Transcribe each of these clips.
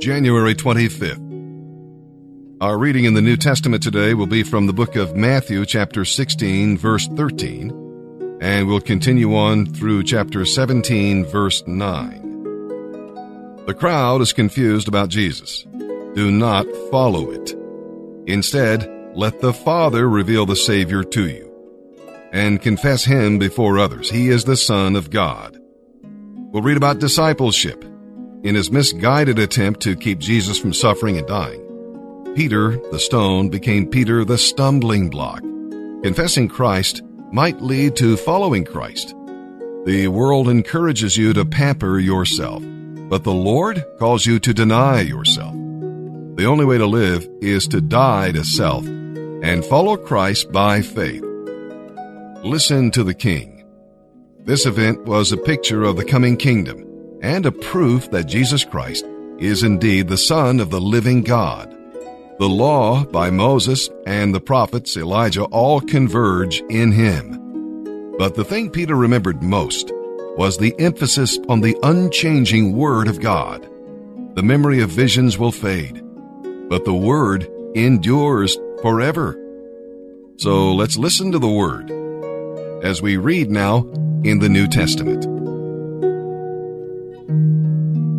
January 25th. Our reading in the New Testament today will be from the book of Matthew, chapter 16, verse 13, and we'll continue on through chapter 17, verse 9. The crowd is confused about Jesus. Do not follow it. Instead, let the Father reveal the Savior to you and confess Him before others. He is the Son of God. We'll read about discipleship in his misguided attempt to keep Jesus from suffering and dying. Peter, the stone, became Peter, the stumbling block. Confessing Christ might lead to following Christ. The world encourages you to pamper yourself, but the Lord calls you to deny yourself. The only way to live is to die to self and follow Christ by faith. Listen to the King. This event was a picture of the coming kingdom and a proof that Jesus Christ is indeed the Son of the living God. The law by Moses and the prophets Elijah all converge in him. But the thing Peter remembered most was the emphasis on the unchanging Word of God. The memory of visions will fade, but the Word endures forever. So let's listen to the Word as we read now in the New Testament.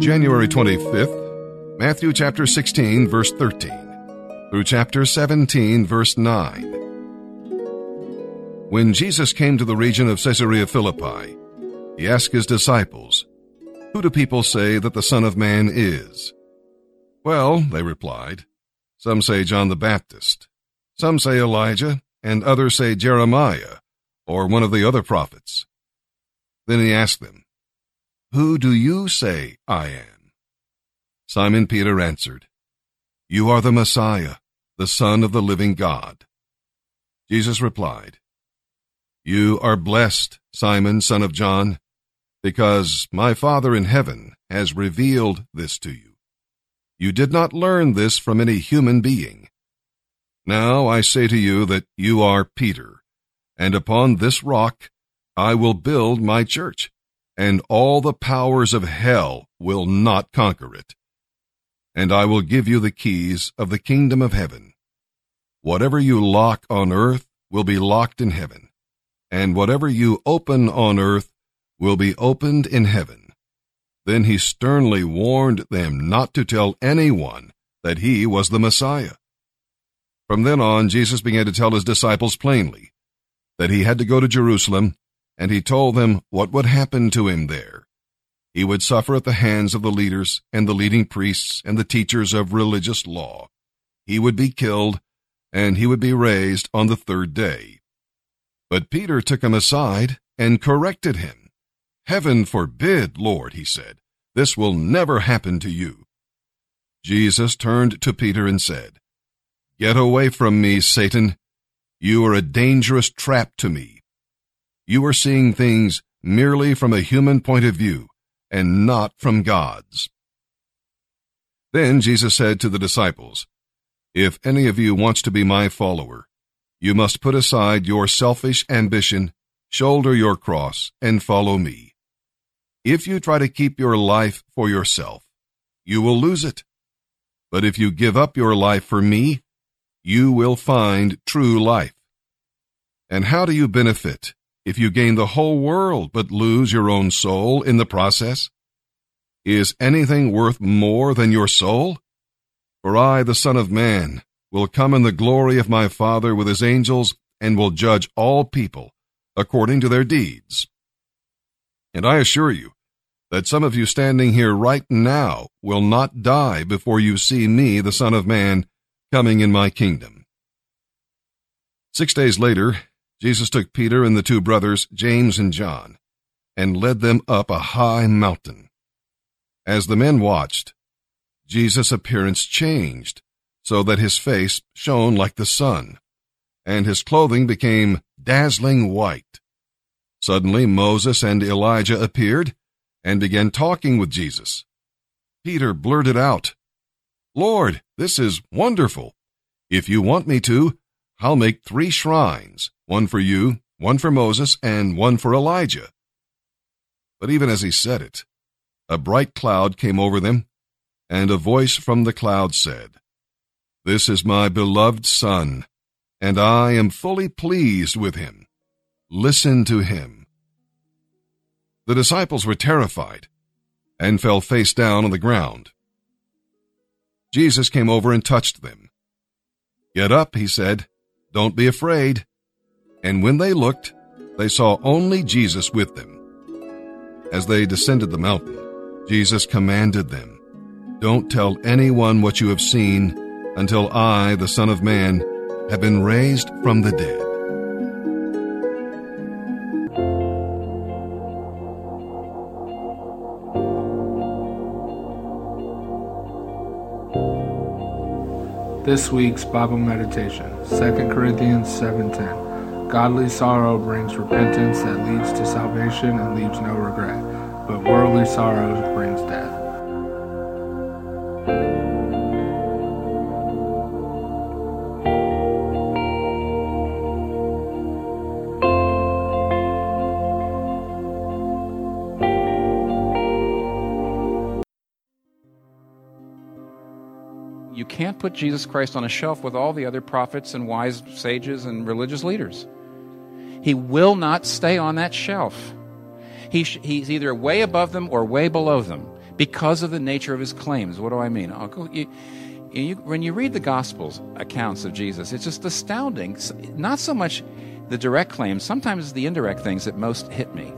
January 25th, Matthew chapter 16, verse 13, through chapter 17, verse 9. When Jesus came to the region of Caesarea Philippi, he asked his disciples, Who do people say that the Son of Man is? Well, they replied, some say John the Baptist, some say Elijah, and others say Jeremiah, or one of the other prophets. Then he asked them, Who do you say I am? Simon Peter answered, You are the Messiah, the Son of the living God. Jesus replied, You are blessed, Simon, son of John, because my Father in heaven has revealed this to you. You did not learn this from any human being. Now I say to you that you are Peter and upon this rock I will build my church, and all the powers of hell will not conquer it. And I will give you the keys of the kingdom of heaven. Whatever you lock on earth will be locked in heaven, and whatever you open on earth will be opened in heaven. Then he sternly warned them not to tell anyone that he was the Messiah. From then on, Jesus began to tell his disciples plainly that he had to go to Jerusalem, and he told them what would happen to him there. He would suffer at the hands of the leaders and the leading priests and the teachers of religious law. He would be killed, and he would be raised on the third day. But Peter took him aside and corrected him. Heaven forbid, Lord, he said, this will never happen to you. Jesus turned to Peter and said, Get away from me, Satan. You are a dangerous trap to me. You are seeing things merely from a human point of view and not from God's. Then Jesus said to the disciples, If any of you wants to be my follower, you must put aside your selfish ambition, shoulder your cross, and follow me. If you try to keep your life for yourself, you will lose it. But if you give up your life for me, you will find true life. And how do you benefit if you gain the whole world but lose your own soul in the process? Is anything worth more than your soul? For I, the Son of Man, will come in the glory of my Father with his angels and will judge all people according to their deeds. And I assure you that some of you standing here right now will not die before you see me, the Son of Man, coming in my kingdom. Six days later, Jesus took Peter and the two brothers, James and John, and led them up a high mountain. As the men watched, Jesus' appearance changed so that his face shone like the sun, and his clothing became dazzling white. Suddenly Moses and Elijah appeared and began talking with Jesus. Peter blurted out, Lord, this is wonderful. If you want me to, I'll make three shrines, one for you, one for Moses, and one for Elijah. But even as he said it, a bright cloud came over them, and a voice from the cloud said, This is my beloved Son, and I am fully pleased with him. Listen to him. The disciples were terrified and fell face down on the ground. Jesus came over and touched them. Get up, he said. Don't be afraid. And when they looked, they saw only Jesus with them. As they descended the mountain, Jesus commanded them, Don't tell anyone what you have seen until I, the Son of Man, have been raised from the dead. This week's Bible meditation, 2 Corinthians 7:10. Godly sorrow brings repentance that leads to salvation and leaves no regret, but worldly sorrow brings death. You can't put Jesus Christ on a shelf with all the other prophets and wise sages and religious leaders. He will not stay on that shelf. He sh- he's either way above them or way below them because of the nature of his claims. What do I mean? You, you, when you read the Gospels accounts of Jesus, it's just astounding. Not so much the direct claims, sometimes the indirect things that most hit me.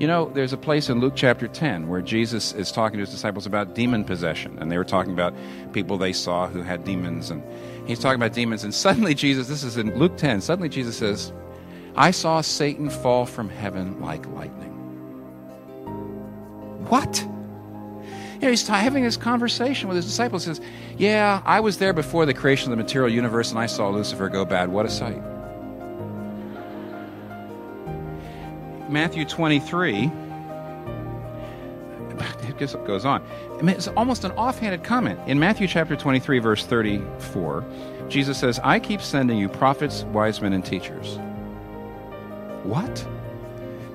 You know, there's a place in Luke chapter 10 where Jesus is talking to his disciples about demon possession, and they were talking about people they saw who had demons, and he's talking about demons, and suddenly Jesus, this is in Luke 10, suddenly Jesus says, I saw Satan fall from heaven like lightning. What? You know, he's having this conversation with his disciples. He says, Yeah, I was there before the creation of the material universe, and I saw Lucifer go bad. What a sight. Matthew 23, it goes on. It's almost an offhanded comment. In Matthew chapter 23, verse 34, Jesus says, I keep sending you prophets, wise men, and teachers. What?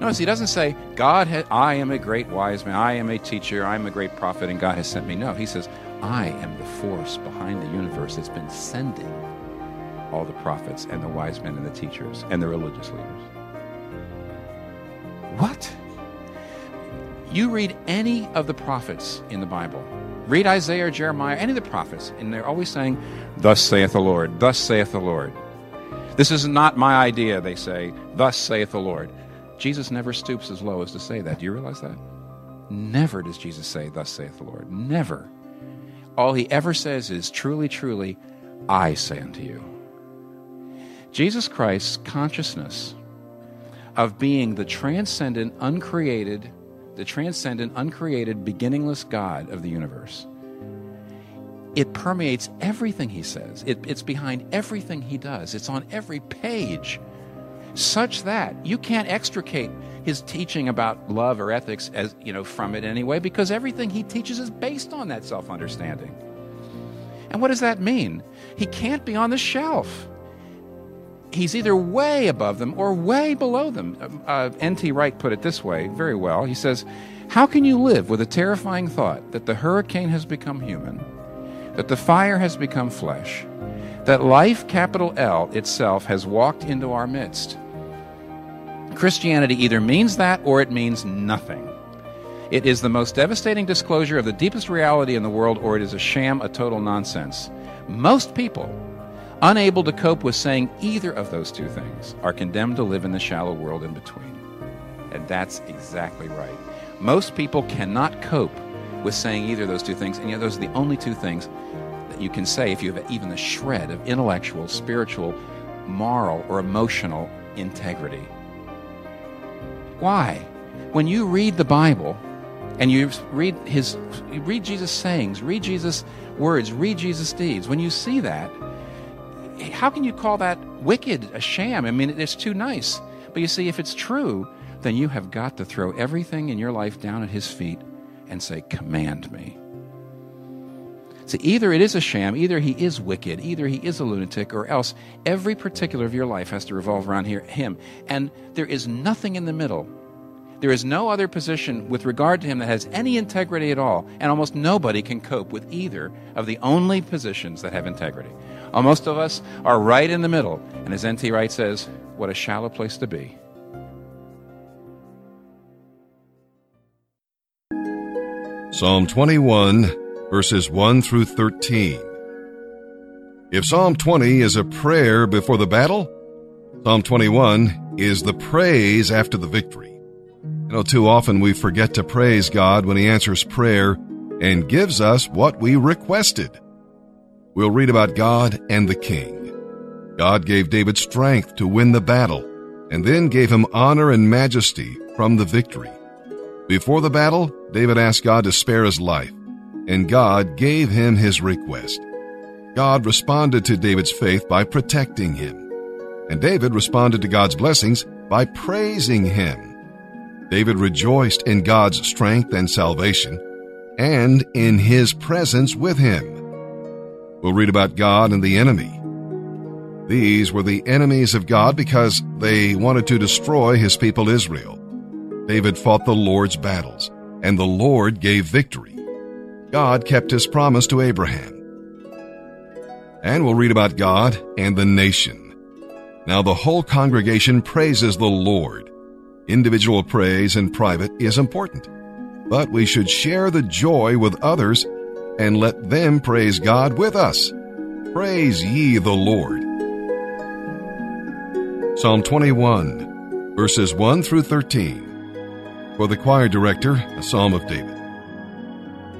Notice he doesn't say, God, I am a great wise man, I am a teacher, I am a great prophet, and God has sent me. No, he says, I am the force behind the universe that's been sending all the prophets and the wise men and the teachers and the religious leaders. What? You read any of the prophets in the Bible, read Isaiah or Jeremiah, any of the prophets, and they're always saying, Thus saith the Lord, thus saith the Lord. This is not my idea, they say, Thus saith the Lord. Jesus never stoops as low as to say that. Do you realize that? Never does Jesus say, Thus saith the Lord. Never. All he ever says is, Truly, truly, I say unto you. Jesus Christ's consciousness of being the transcendent, uncreated, the transcendent, uncreated, beginningless God of the universe. It permeates everything he says. It, it's behind everything he does. It's on every page, such that you can't extricate his teaching about love or ethics as you know from it anyway, because everything he teaches is based on that self-understanding. And what does that mean? He can't be on the shelf he's either way above them or way below them. Uh, N.T. Wright put it this way very well. He says, How can you live with a terrifying thought that the hurricane has become human, that the fire has become flesh, that life, capital L, itself has walked into our midst? Christianity either means that or it means nothing. It is the most devastating disclosure of the deepest reality in the world, or it is a sham, a total nonsense. Most people unable to cope with saying either of those two things, are condemned to live in the shallow world in between. And that's exactly right. Most people cannot cope with saying either of those two things, and yet those are the only two things that you can say if you have even a shred of intellectual, spiritual, moral, or emotional integrity. Why? When you read the Bible and you read his you read Jesus sayings, read Jesus words, read Jesus deeds, when you see that, how can you call that wicked, a sham? I mean, it's too nice. But you see, if it's true, then you have got to throw everything in your life down at his feet and say, Command me. See, either it is a sham, either he is wicked, either he is a lunatic, or else every particular of your life has to revolve around here, him. And there is nothing in the middle. There is no other position with regard to him that has any integrity at all, and almost nobody can cope with either of the only positions that have integrity. Uh, most of us are right in the middle, and as N.T. Wright says, what a shallow place to be. Psalm 21, verses 1 through 13. If Psalm 20 is a prayer before the battle, Psalm 21 is the praise after the victory. You know, too often we forget to praise God when He answers prayer and gives us what we requested. We'll read about God and the king. God gave David strength to win the battle and then gave him honor and majesty from the victory. Before the battle, David asked God to spare his life, and God gave him his request. God responded to David's faith by protecting him, and David responded to God's blessings by praising him. David rejoiced in God's strength and salvation, and in his presence with him. We'll read about God and the enemy. These were the enemies of God because they wanted to destroy his people Israel. David fought the Lord's battles, and the Lord gave victory. God kept his promise to Abraham. And we'll read about God and the nation. Now the whole congregation praises the Lord. Individual praise in private is important, but we should share the joy with others and let them praise God with us. Praise ye the Lord. Psalm 21, verses 1 through 13. For the choir director, a psalm of David.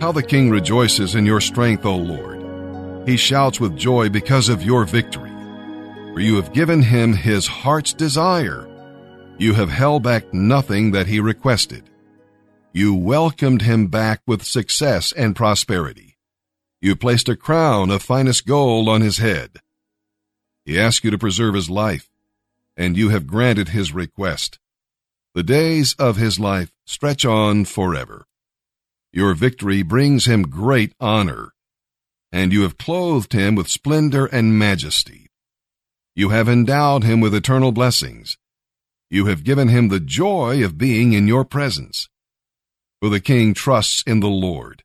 How the king rejoices in your strength, O Lord. He shouts with joy because of your victory. For you have given him his heart's desire. You have held back nothing that he requested. You welcomed him back with success and prosperity. You placed a crown of finest gold on his head. He asked you to preserve his life, and you have granted his request. The days of his life stretch on forever. Your victory brings him great honor, and you have clothed him with splendor and majesty. You have endowed him with eternal blessings. You have given him the joy of being in your presence. For the king trusts in the Lord.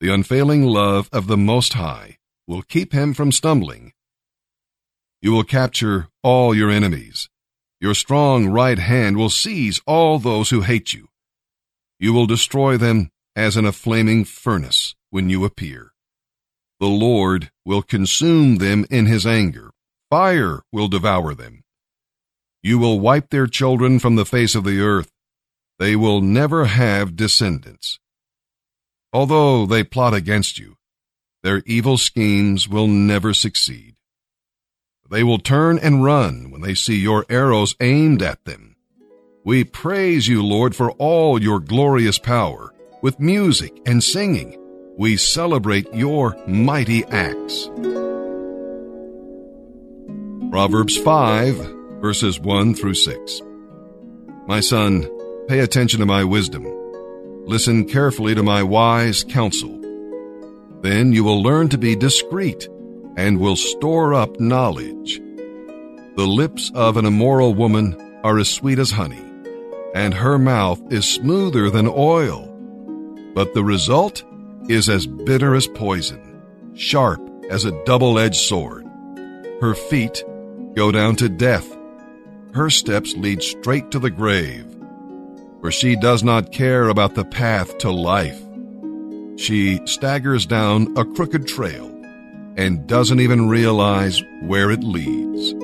The unfailing love of the Most High will keep him from stumbling. You will capture all your enemies. Your strong right hand will seize all those who hate you. You will destroy them as in a flaming furnace when you appear. The Lord will consume them in his anger. Fire will devour them. You will wipe their children from the face of the earth. They will never have descendants. Although they plot against you, their evil schemes will never succeed. They will turn and run when they see your arrows aimed at them. We praise you, Lord, for all your glorious power. With music and singing, we celebrate your mighty acts. Proverbs 5, verses 1 through 6. My son, pay attention to my wisdom. Listen carefully to my wise counsel. Then you will learn to be discreet and will store up knowledge. The lips of an immoral woman are as sweet as honey, and her mouth is smoother than oil. But the result is as bitter as poison, sharp as a double edged sword. Her feet go down to death. Her steps lead straight to the grave, for she does not care about the path to life. She staggers down a crooked trail and doesn't even realize where it leads.